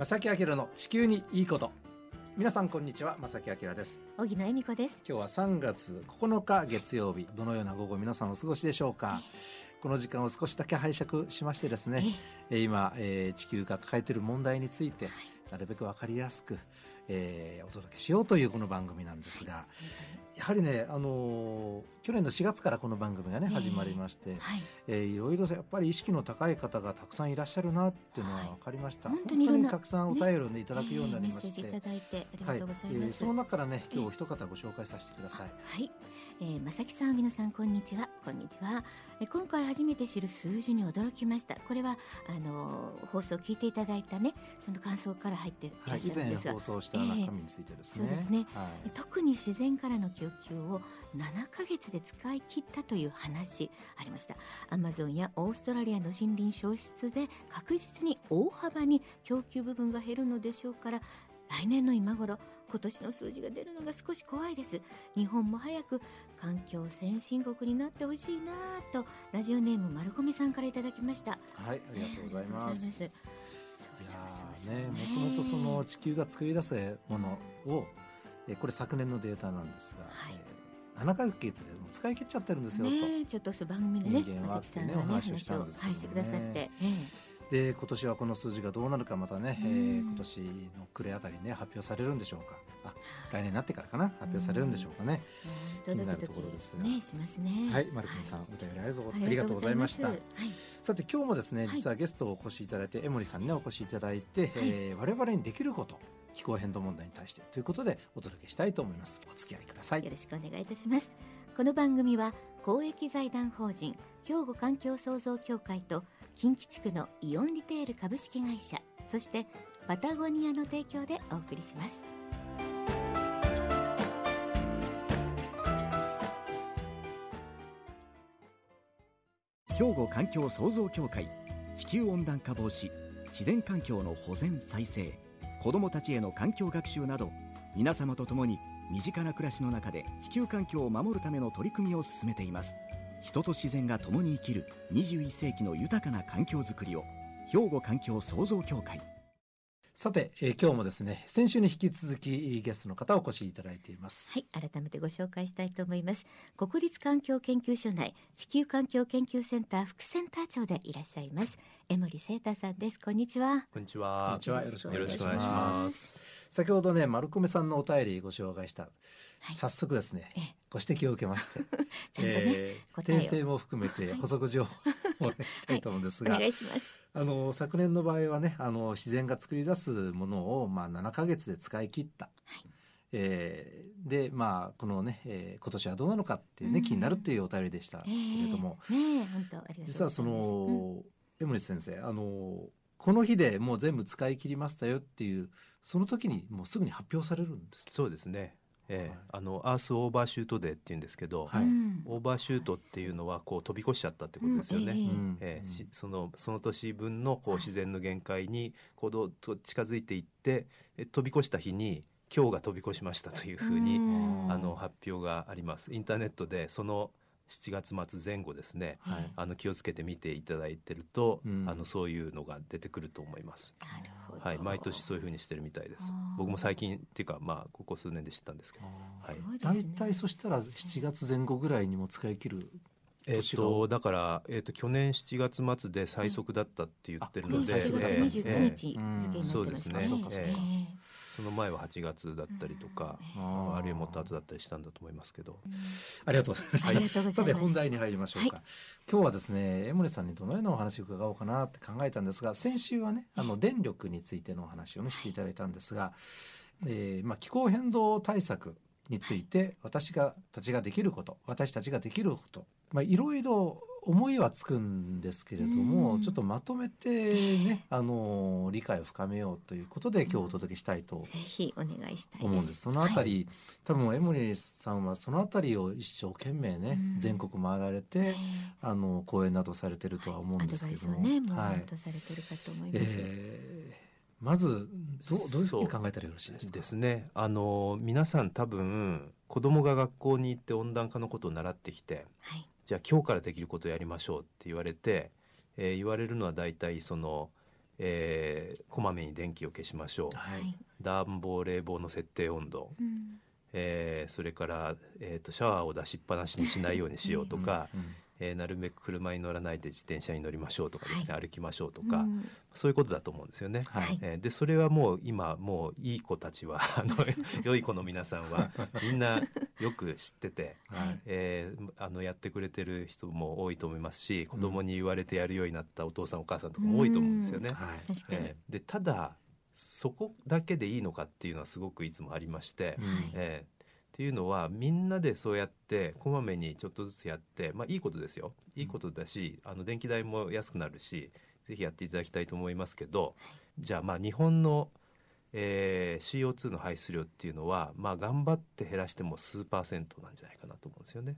正木明の地球にいいこと。皆さんこんにちは正木明です。小木野恵美子です。今日は3月9日月曜日どのような午後皆さんお過ごしでしょうか。この時間を少しだけ拝借しましてですね、えー、今、えー、地球が抱えている問題について、はい、なるべく分かりやすく、えー、お届けしようというこの番組なんですが、やはりね、あのー、去年の4月からこの番組がね、始まりまして、はい、えー、いろいろやっぱり意識の高い方がたくさんいらっしゃるなっていうのは分かりました。はい、本当にたくさんお便りをね、いただくようになりまして。メッセージいただいてありがとうございます。はい、えー、その中からね、今日一方ご紹介させてください。はい。えー、正木さん、荻野さん、こんにちは。こんにちは。え今回初めて知る数字に驚きました。これは、あのー、放送を聞いていただいたね、その感想から入っていらっしゃるんですが。はい、以前放送した中身についてですね。そうですね。はい、特に自然からの供給を7ヶ月で使い切ったという話ありました。アマゾンやオーストラリアの森林消失で確実に大幅に供給部分が減るのでしょうから来年の今頃今年の数字が出るのが少し怖いです。日本も早く環境先進国になってほしいなとラジオネーム丸込さんからいただきました。はいありがとうございますいやねもともとその地球が作り出すものをえこれ昨年のデータなんですが、はい、7か月でも使い切っちゃってるんですよと、ちょっと番組でね人間はってねお話をしたんですけど、ね、してくださって、で今年はこの数字がどうなるかまたね、えー、今年の暮れあたりね発表されるんでしょうか。あ来年になってからかな発表されるんでしょうかね。気になるところですが、ね、しますね。はいマルコンさん、はい、お便りありがとうございました、はい、さて今日もですね実はゲストをお越しいただいて江森さんに、ね、お越しいただいて、はい、えー、我々にできること気候変動問題に対してということでお届けしたいと思います。お付き合いください。よろしくお願いいたします。この番組は公益財団法人兵庫環境創造協会と近畿地区のイオンリテール株式会社そしてパタゴニアの提供でお送りします。兵庫環境創造協会地球温暖化防止自然環境の保全再生子どもたちへの環境学習など皆様と共に身近な暮らしの中で地球環境を守るための取り組みを進めています。人と自然が共に生きる21世紀の豊かな環境づくりを兵庫環境創造協会。さて、えー、今日もですね先週に引き続きゲストの方をお越しいただいています。はい改めてご紹介したいと思います。国立環境研究所内地球環境研究センター副センター長でいらっしゃいます江森聖太さんです。こんにちは。こんにちは。こんにちは。よろしくお願いします先ほどね丸込さんのお便りご紹介した、はい、早速ですねご指摘を受けまして、ね、えー、訂正も含めて補足情報をお願いしたいと思うんですが、はい、お願いします。あの昨年の場合はねあの自然が作り出すものをまあ7か月で使い切った、はい。えー、でまあこのね、えー、今年はどうなのかっていうね、うん、気になるっていうお便りでしたけれども、えー、ね本当実はその、うん。江守先生あのこの日でもう全部使い切りましたよっていうその時にもうすぐに発表されるんですそうですね。えー、はい、あの Earth Overshoot Day っていうんですけど、はい、 overshoot っていうのはこう飛び越しちゃったってことですよね。うんえー、えー、そのその年分のこう自然の限界に行動と近づいていって、え飛び越した日に今日が飛び越しましたというふうにあの発表があります。インターネットでその7月末前後ですね、はい、あの気をつけて見ていただいてると、うん、あのそういうのが出てくると思います。はい、毎年そういうふうにしてるみたいです。僕も最近っていうかまあここ数年で知ったんですけど、はい。大体そしたら7月前後ぐらいにも使い切る。えー、とだから、えー、と去年7月末で最速だったって言ってるので、えー、そうですね。えーその前は8月だったりとか、あるいはもっと後だったりしたんだと思いますけど、ありがとうございましたさて本題に入りましょうか、はい、今日はですね江森さんにどのようなお話を伺おうかなって考えたんですが先週はねあの電力についてのお話をねしていただいたんですが、えーまあ、気候変動対策について私がたちができること私たちができることまあいろいろ思いはつくんですけれども、ちょっとまとめてね、あの理解を深めようということで今日お届けしたいと、ぜひお願いしたい思うんです。そのあたり、はい、多分江森さんはそのあたりを一生懸命ね、全国回られて、あの講演などされてるとは思うんですけども、ね、もうはい、されてるかと思います。えーまずどどういうふうに考えたらよろしいですか？ですね。あの皆さん多分子供が学校に行って温暖化のことを習ってきて、はい、じゃあ今日からできることをやりましょうって言われて、えー、言われるのは大体その、えー、こまめに電気を消しましょう、はい、暖房冷房の設定温度、うん、えー、それから、えーと、シャワーを出しっぱなしにしないようにしようとか、うんうんえー、なるべく車に乗らないで自転車に乗りましょうとかですね、はい、歩きましょうとか、うん、そういうことだと思うんですよね。はい、えー、でそれはもう今もういい子たちは あの良い子の皆さんは みんなよく知ってて、はい、えー、あのやってくれてる人も多いと思いますし子供に言われてやるようになったお父さんお母さんとかも多いと思うんですよね。はいえー、でただそこだけでいいのかっていうのはすごくいつもありまして、えーっていうのはみんなでそうやってこまめにちょっとずつやってまあいいことですよ。いいことだしあの電気代も安くなるしぜひやっていただきたいと思いますけどじゃあまあ日本の、えー、CO2 の排出量っていうのはまあ頑張って減らしても数パーセントなんじゃないかなと思うんですよね。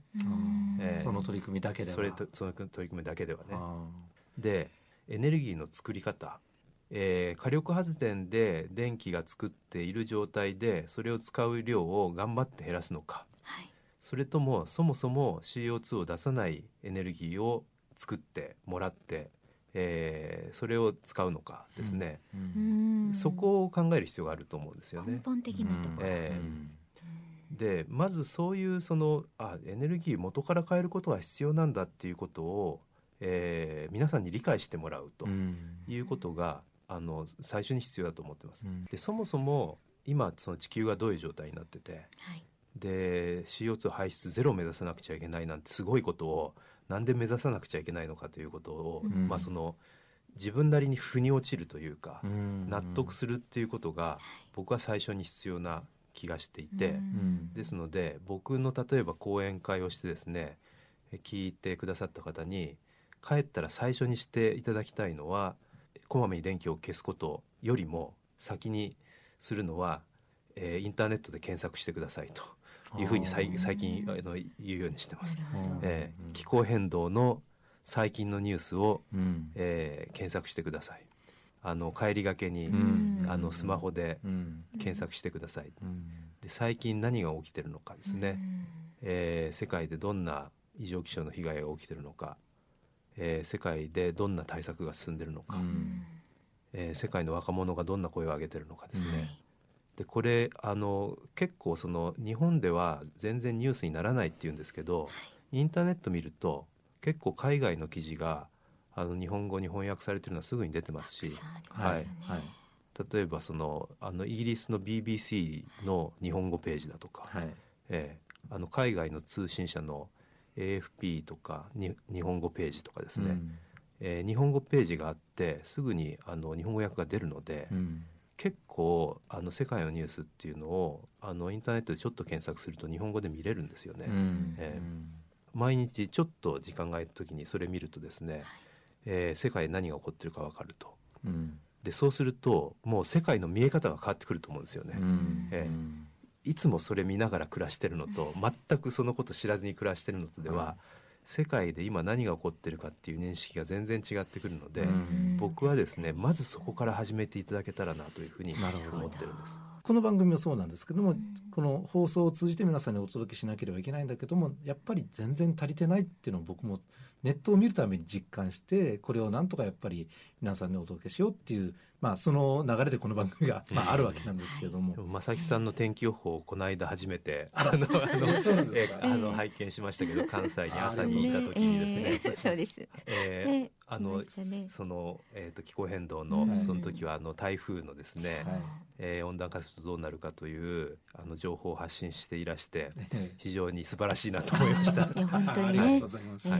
えー、その取り組みだけでは。それとその取り組みだけではね。でエネルギーの作り方えー、火力発電で電気が作っている状態でそれを使う量を頑張って減らすのか、はい、それともそもそも CO2 を出さないエネルギーを作ってもらって、えー、それを使うのかですね、うん。うん、そこを考える必要があると思うんですよね。根本的なところ、えー、でまずそういうそのあエネルギー元から変えることが必要なんだっていうことを、えー、皆さんに理解してもらうということが、あの最初に必要だと思ってます。うん、でそもそも今その地球がどういう状態になってて、はい、で CO2 排出ゼロを目指さなくちゃいけないなんてすごいことをなんで目指さなくちゃいけないのかということを、うん、まあその自分なりに腑に落ちるというか、うん、納得するっていうことが僕は最初に必要な気がしていて、ですので僕の例えば講演会をしてですね聞いてくださった方に帰ったら最初にしていただきたいのはこまめに電気を消すことよりも先にするのは、えー、インターネットで検索してくださいというふうに最近あの言うようにしてます。えー、気候変動の最近のニュースを、うん、えー、検索してください。あの帰りがけに、うん、あのスマホで検索してください。うん、で最近何が起きてるのかですね、うん、えー、世界でどんな異常気象の被害が起きてるのか、えー、世界でどんな対策が進んでるのか、うん、えー、世界の若者がどんな声を上げてるのかですね、はい、でこれあの結構その日本では全然ニュースにならないっていうんですけど、はい、インターネット見ると結構海外の記事があの日本語に翻訳されてるのはすぐに出てますし、はい、はい、例えばそのあのイギリスの BBC の日本語ページだとか、はい、えー、あの海外の通信社の AFP とかに日本語ページとかですね、うん、えー、日本語ページがあってすぐにあの日本語訳が出るので、うん、結構あの世界のニュースっていうのをあのインターネットでちょっと検索すると日本語で見れるんですよね。うん、えー、毎日ちょっと時間が空いた時にそれ見るとですね、えー、世界何が起こってるか分かると。でそうするともう世界の見え方が変わってくると思うんですよね。えーいつもそれ見ながら暮らしてるのと全くそのこと知らずに暮らしてるのとでは、世界で今何が起こってるかっていう認識が全然違ってくるので、僕はですねまずそこから始めていただけたらなというふうに思ってるんです。この番組もそうなんですけども、この放送を通じて皆さんにお届けしなければいけないんだけどもやっぱり全然足りてないっていうのを僕もネットを見るために実感してこれをなんとかやっぱり皆さんにお届けしようっていうまあ、その流れでこの番組が、まあ、あるわけなんですけれども。正木さんの天気予報をこの間初めて、あの、あの、あの、拝見しましたけど、関西に朝に行った時にですね。そうです。えー、あの、その、えっ、と、気候変動の、その時は、あの、台風のですね、えー、温暖化するとどうなるかという、あの、情報を発信していらして、非常に素晴らしいなと思いました。いや、本当にね。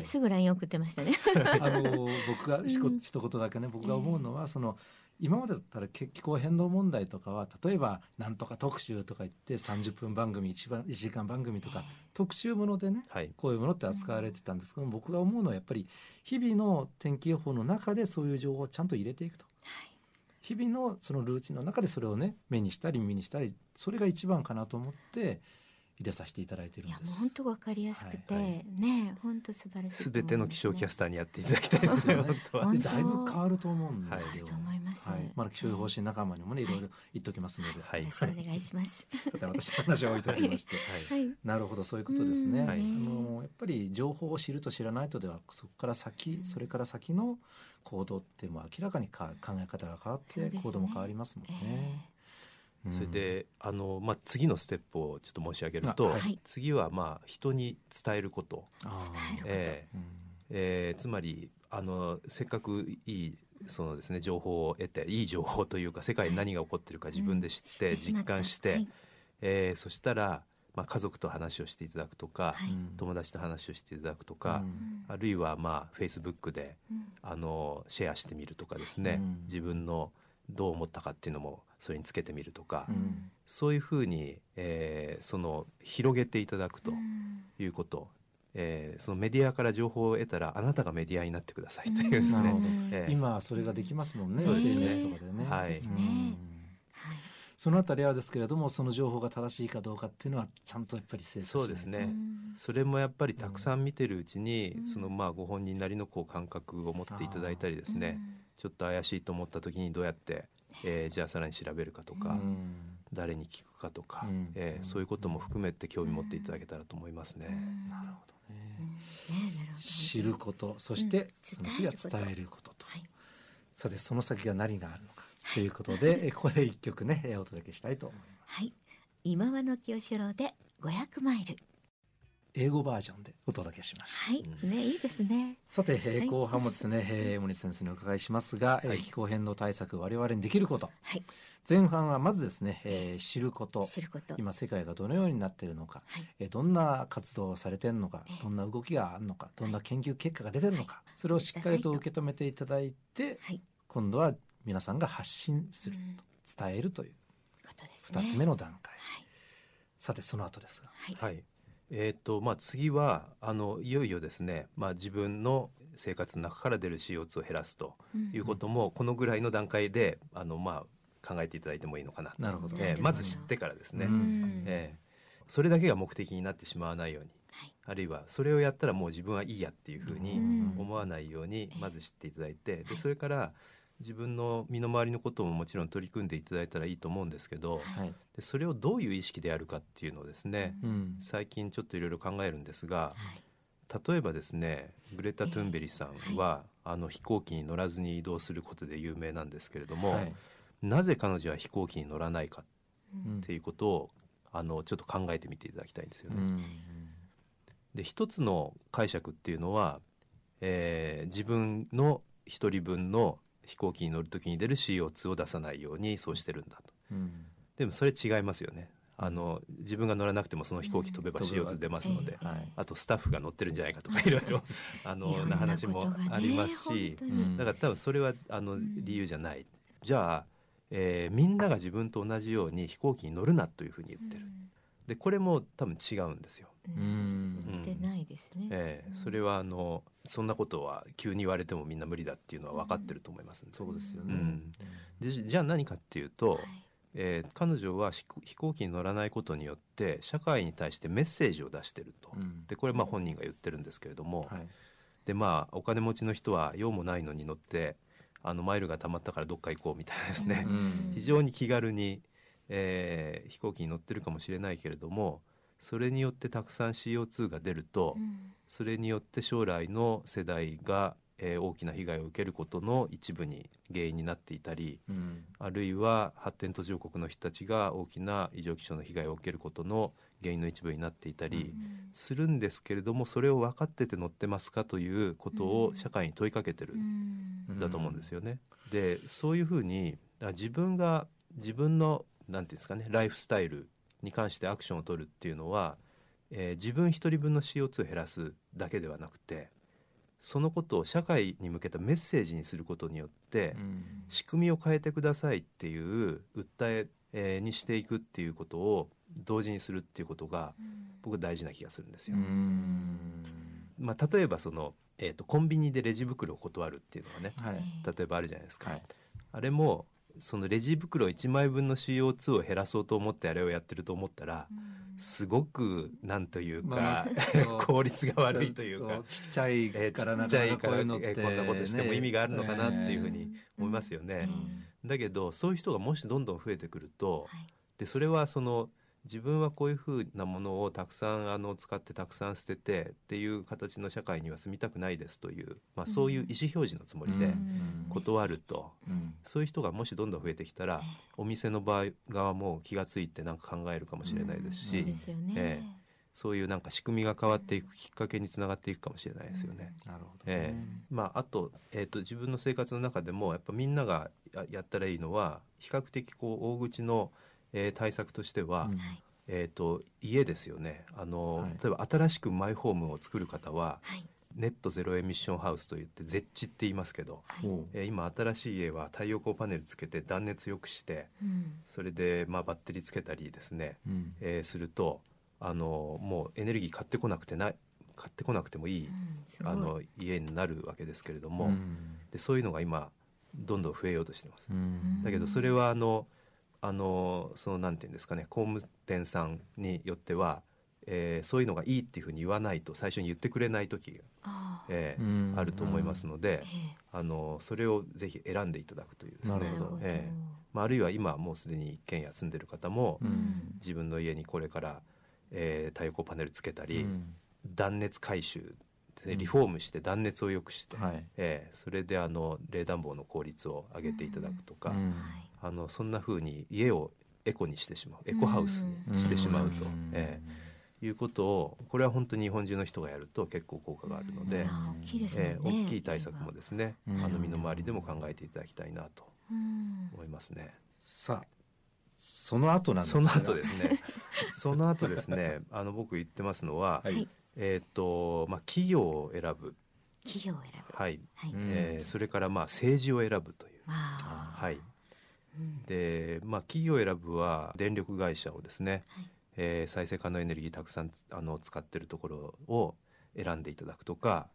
すぐ LINE 送ってましたね。あの、僕が、ひと言だけね、僕が思うのは、その、今までだったら気候変動問題とかは例えば「なんとか特集」とか言って30分番組 1, 番1時間番組とか特集ものでね、はい、こういうものって扱われてたんですけど僕が思うのはやっぱり日々の天気予報の中でそういう情報をちゃんと入れていくと。日々のそのルーチンの中でそれをね目にしたり耳にしたりそれが一番かなと思って入れさせていただいてるんです。いや本当わかりやすくて、はいはい、ね本当素晴らしいすべての気象キャスターにやっていただきたいですね。本当は。だいぶ変わると思うんですよ。はい、と思います。はい、まだ気象予報士仲間にもねい。ろいろ言っときますので、はい、よろしくお願いします。ただ私の話は置いときまして、はい、なるほどそういうことですね。あのやっぱり情報を知ると知らないとではそこから先それから先の行動ってもう明らかにか考え方が変わって行動も変わりますもんね。それであの、まあ、次のステップをちょっと申し上げると、はい、次はまあ人に伝えること。伝えること、えーえー、つまりあのせっかくいいそのですね情報を得ていい情報というか世界に何が起こってるか自分で知って、実感して、はい、えー、そしたら、まあ、家族と話をしていただくとか、はい、友達と話をしていただくとか、うん、あるいはまあフェイスブックで、うん、あのシェアしてみるとかですね、うん、自分のどう思ったかっていうのもそれにつけてみるとか、そういうふうに、えー、その広げていただくということ、えー、そのメディアから情報を得たらあなたがメディアになってくださいというですね、えー、今それができますもんね、SNS とかでね。はい、そのあたりはですけれどもその情報が正しいかどうかっていうのはちゃんとやっぱりそうですね。それもやっぱりたくさん見てるうちに、そのまあご本人なりのこう感覚を持っていただいたりですねちょっと怪しいと思った時にどうやって、えー、じゃあさらに調べるかとか、誰に聞くかとか、えー、そういうことも含めて興味持っていただけたらと思いますね。なるほど知ることそしてその次は伝えることと、さてその先が何があるのかということで、ここで一曲ねお届けしたいと思います。はい、今和の清志郎で500マイル英語バージョンでお届けしました。はい、ね、いいですね。さて、えー、後半もですね、えー、森先生にお伺いしますが、はい、気候変動対策我々にできること。はい。前半はまずですね、えー、知ること。知ること。今世界がどのようになっているのか、はい、えー、どんな活動をされているのか、えー、どんな動きがあるのか。どんな研究結果が出てるのか、はい、それをしっかりと受け止めていただいて、はい、今度は皆さんが発信する、伝えるという2つ目の段階、さてその後ですが。はいえーとまあ、次はあのいよいよですね、まあ、自分の生活の中から出る CO2 を減らすということも、このぐらいの段階であの、まあ、考えていただいてもいいのかな。なるほど、えー、まず知ってからですね、えー、それだけが目的になってしまわないように、はい、あるいはそれをやったらもう自分はいいやっていうふうに思わないようにまず知っていただいて、でそれから自分の身の回りのことももちろん取り組んでいただいたらいいと思うんですけど、はい、でそれをどういう意識でやるかっていうのをですね、うん、最近ちょっといろいろ考えるんですが、はい、例えばですねグレタ・トゥンベリさんは、えーはい、あの飛行機に乗らずに移動することで有名なんですけれども、なぜ彼女は飛行機に乗らないかっていうことを、あのちょっと考えてみていただきたいんですよね。で一つの解釈っていうのは、えー、自分の一人分の飛行機に乗る時に出る CO2 を出さないようにそうしてるんだと、うん、でもそれ違いますよね。あの自分が乗らなくてもその飛行機飛べば CO2 出ますので、うん、あとスタッフが乗ってるんじゃないかとかいろいろあのな話もありますし、だから多分それはあの理由じゃない。じゃあえー、みんなが自分と同じように飛行機に乗るなというふうに言ってる。でこれも多分違うんですよ。ないですね。ええー、それはあのそんなことは急に言われてもみんな無理だっていうのは分かってると思います、ね、そうですよね。うん、でじゃあ何かっていうと、はい、えー、彼女は飛行機に乗らないことによって社会に対してメッセージを出してると。うん、でこれまあ本人が言ってるんですけれども、はい、でまあお金持ちの人は用もないのに乗ってあのマイルがたまったからどっか行こうみたいなですね、うん、非常に気軽に、えー、飛行機に乗ってるかもしれないけれどもそれによってたくさん CO2 が出ると、うん、それによって将来の世代が、えー、大きな被害を受けることの一部に原因になっていたり、うん、あるいは発展途上国の人たちが大きな異常気象の被害を受けることの原因の一部になっていたりするんですけれどもそれを分かってて乗ってますかということを社会に問いかけてるん。だと思うんですよね。でそういうふうに自分が自分のなんていうんですかねライフスタイルに関してアクションを取るっていうのは、えー、自分一人分の CO2 を減らすだけではなくてそのことを社会に向けたメッセージにすることによって、仕組みを変えてくださいっていう訴ええー、にしていくっていうことを同時にするっていうことが僕大事な気がするんですよ。まあ、例えばその、えーと、コンビニでレジ袋を断るっていうのはね、はい、例えばあるじゃないですか。はい、あれもそのレジ袋1枚分の CO2 を減らそうと思ってあれをやってると思ったら、すごくなんというか、まあ、効率が悪いというか。ちっちゃいからなかなかこういうのって、えー、こんなことしても意味があるのかなっていうふうに思いますよね。だけどそういう人がもしどんどん増えてくると、はい、でそれはその自分はこういうふうなものをたくさんあの使ってたくさん捨ててっていう形の社会には住みたくないですという、まあ、そういう意思表示のつもりで断ると、そういう人がもしどんどん増えてきたら、お店の場合側も気が付いて何か考えるかもしれないですし、ええ。そういうなんか仕組みが変わっていくきっかけにつながっていくかもしれないですよね。なるほど、ええ。まああとえっ、ー、と自分の生活の中でもやっぱみんながやったらいいのは比較的こう大口のえー、対策としては、うん、えーと、家ですよね。あの、はい、例えば新しくマイホームを作る方は、はい、ネットゼロエミッションハウスといってゼッチって言いますけど、はい、えー、今新しい家は太陽光パネルつけて断熱よくして、うん、それで、まあ、バッテリーつけたりですね、うん、えー、するとあのもうエネルギー買ってこなくてない買ってこなくてもいいうん、あの家になるわけですけれども、うん、でそういうのが今どんどん増えようとしてます。だけどそれはあのあのそのなんていうんですかね工務店さんによっては、えー、そういうのがいいっていうふうに言わないと最初に言ってくれない時があ,、えー、あると思いますので、あのそれをぜひ選んでいただくというですね、えーまあ、あるいは今もうすでに一軒家住んでる方も、自分の家にこれから、えー、太陽光パネルつけたり、断熱改修リフォームして断熱を良くして、はい、えー、それであの冷暖房の効率を上げていただくとか、うん、あのそんなふうに家をエコにしてしまうエコハウスにしてしまうと、えー、いうことをこれは本当に日本中の人がやると結構効果があるので、大きいですね、えー、大きい対策もですね、あの身の回りでも考えていただきたいなと思いますね。さあその後なんその後ですね。その後ですねあの僕言ってますのは、はい、えっ、ー、とまあ企業を選ぶ。企業を選ぶ。はい、はい、えー、それからまあ政治を選ぶという。はいで、まあ、企業選ぶは電力会社をですね、はい、えー、再生可能エネルギーたくさんあの使ってるところを選んでいただくとか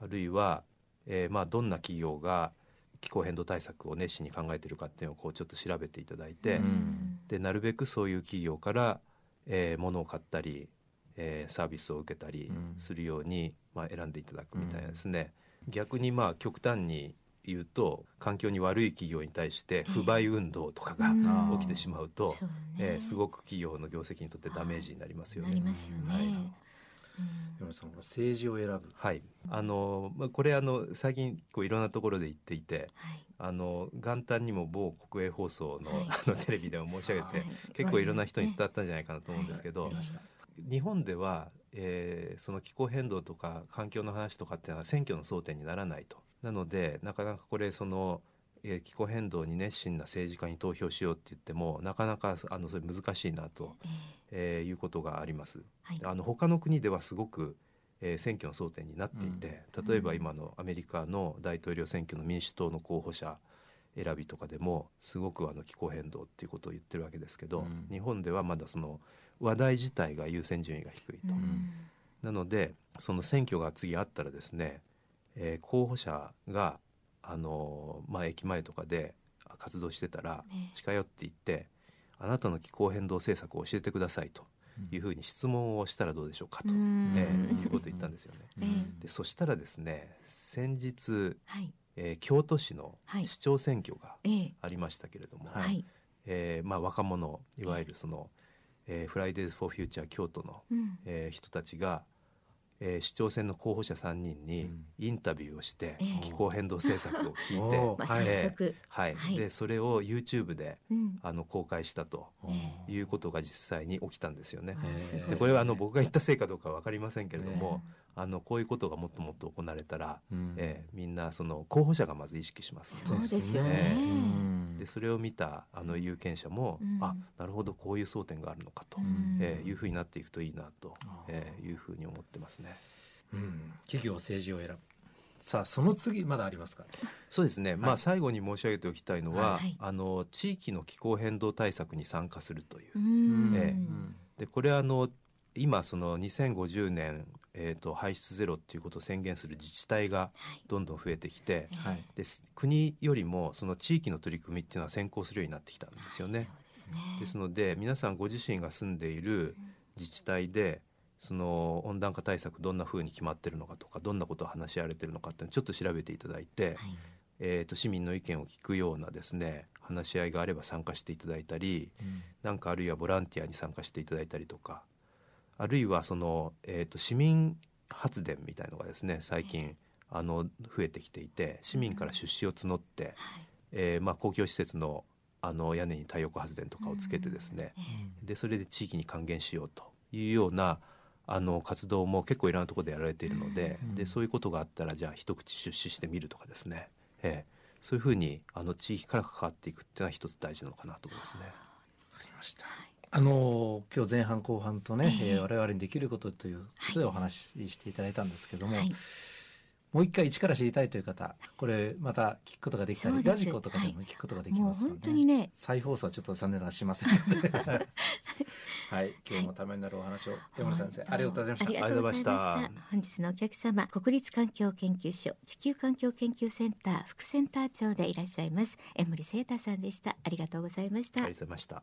あるいは、えーまあ、どんな企業が気候変動対策を熱心に考えてるかっていうのをこうちょっと調べていただいて、うん、でなるべくそういう企業から、えー、物を買ったり、えー、サービスを受けたりするように、うん、まあ、選んでいただくみたいなですね、うん、逆にまあ極端に言うと環境に悪い企業に対して不買運動とかが起きてしまうと、えー、えー、すごく企業の業績にとってダメージになりますよね。なりますよね。はい。さん政治を選ぶ。はい。あの、まあ、これあの最近こういろんなところで言っていて、はい、あの元旦にも某国営放送のはい、あのテレビでも申し上げて、はい、結構いろんな人に伝わったんじゃないかなと思うんですけど、日本では、えー、その気候変動とか環境の話とかっていうのは選挙の争点にならないと。なのでなかなかこれその、えー、気候変動に熱心な政治家に投票しようって言ってもなかなかあのそれ難しいなと、えー、いうことがあります。はい、あの他の国ではすごくえー、選挙の争点になっていて、うん、例えば今のアメリカの大統領選挙の民主党の候補者選びとかでもすごくあの気候変動っていうことを言ってるわけですけど、うん、日本ではまだその話題自体が優先順位が低いと。うん、なのでその選挙が次あったらですねえー、候補者があの、まあ、駅前とかで活動してたら近寄っていって、あなたの気候変動政策を教えてくださいというふうに質問をしたらどうでしょうかと、えー、いうことを言ったんですよね。でそしたらですね先日、はい、えー、京都市の市長選挙がありましたけれども、はい、えー、まあ、若者いわゆるその、えー、フライデーズ・フォー・フューチャー京都の、うん、えー、人たちがえー、市長選の候補者3人にインタビューをして、うん、気候変動政策を聞いて、えー、はい、はい、でそれを YouTube で、うん、あの公開したということが実際に起きたんですよね。でこれはあの僕が言ったせいかどうか分かりませんけれども、あのこういうことがもっともっと行われたら、うん、えー、みんなその候補者がまず意識します、そうですよね。えー、でそれを見たあの有権者も、うん、あなるほどこういう争点があるのかと、うん、えー、いうふうになっていくといいなと、えー、いうふうに思ってますね。うん、企業政治を選ぶ。さあその次まだありますか？そうですね、はい、まあ最後に申し上げておきたいのは、はい、あの地域の気候変動対策に参加するという。うえー、でこれはあの今その2050年、えーと、排出ゼロっていうことを宣言する自治体がどんどん増えてきて、はい、で国よりもその地域の取り組みっていうのは先行するようになってきたんですよね。はい、ですね。ですので皆さんご自身が住んでいる自治体でその温暖化対策どんなふうに決まってるのかとかどんなことを話し合われてるのかってちょっと調べていただいて、はい、えーと、市民の意見を聞くようなですね話し合いがあれば参加していただいたり、うん、なんかあるいはボランティアに参加していただいたりとかあるいはその、えーと、市民発電みたいのがですね最近あの増えてきていて市民から出資を募って、うん、えー、まあ、公共施設のあの屋根に太陽光発電とかをつけてですね、うん、でそれで地域に還元しようというようなあの活動も結構いろんなところでやられているのでうん、でそういうことがあったらじゃあ一口出資してみるとかですね、えー、そういうふうにあの地域から関わっていくっていうのは一つ大事なのかなと思いますね。わかりましたあの今日前半後半とね、えー、我々にできることということでお話ししていただいたんですけども、はい、もう一回一から知りたいという方これまた聞くことができたりラジコとかでも聞くことができますので、ね、本当にね。再放送はちょっと残念ながらしません。の ではい。今日もためになるお話を山村先生ありがとうございました。ありがとうございました。本日のお客様国立環境研究所地球環境研究センター副センター長でいらっしゃいます江森聖太さんでした。ありがとうございました。ありがとうございました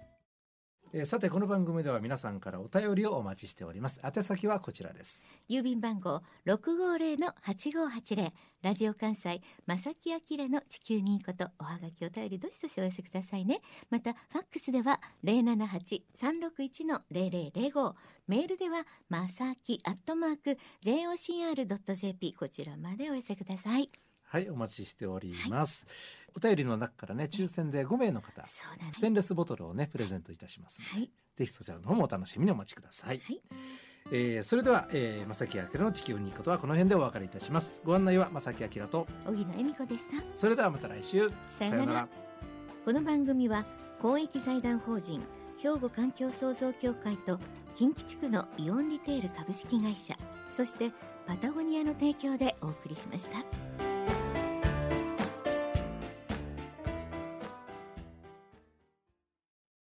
えー、さてこの番組では皆さんからお便りをお待ちしております。宛先はこちらです。郵便番号六五零の八五八零。ラジオ関西正木明の地球にいいこと。おはがきお便りどしどしお寄せくださいね。またファックスでは零七八三六一の零零零五。メールではまさきアットマーク jocr ドット jp こちらまでお寄せください。はいお待ちしております、はい。お便りの中からね抽選で5名の方、ステンレスボトルをねプレゼントいたしますので、はい、ぜひそちらの方もお楽しみにお待ちください、はい、えー、それでは、えー、正木明の地球にいいことはこの辺でお別れいたします。ご案内は正木明と荻野恵美子でした。それではまた来週。さようなら。この番組は公益財団法人兵庫環境創造協会と近畿地区のイオンリテール株式会社そしてパタゴニアの提供でお送りしました。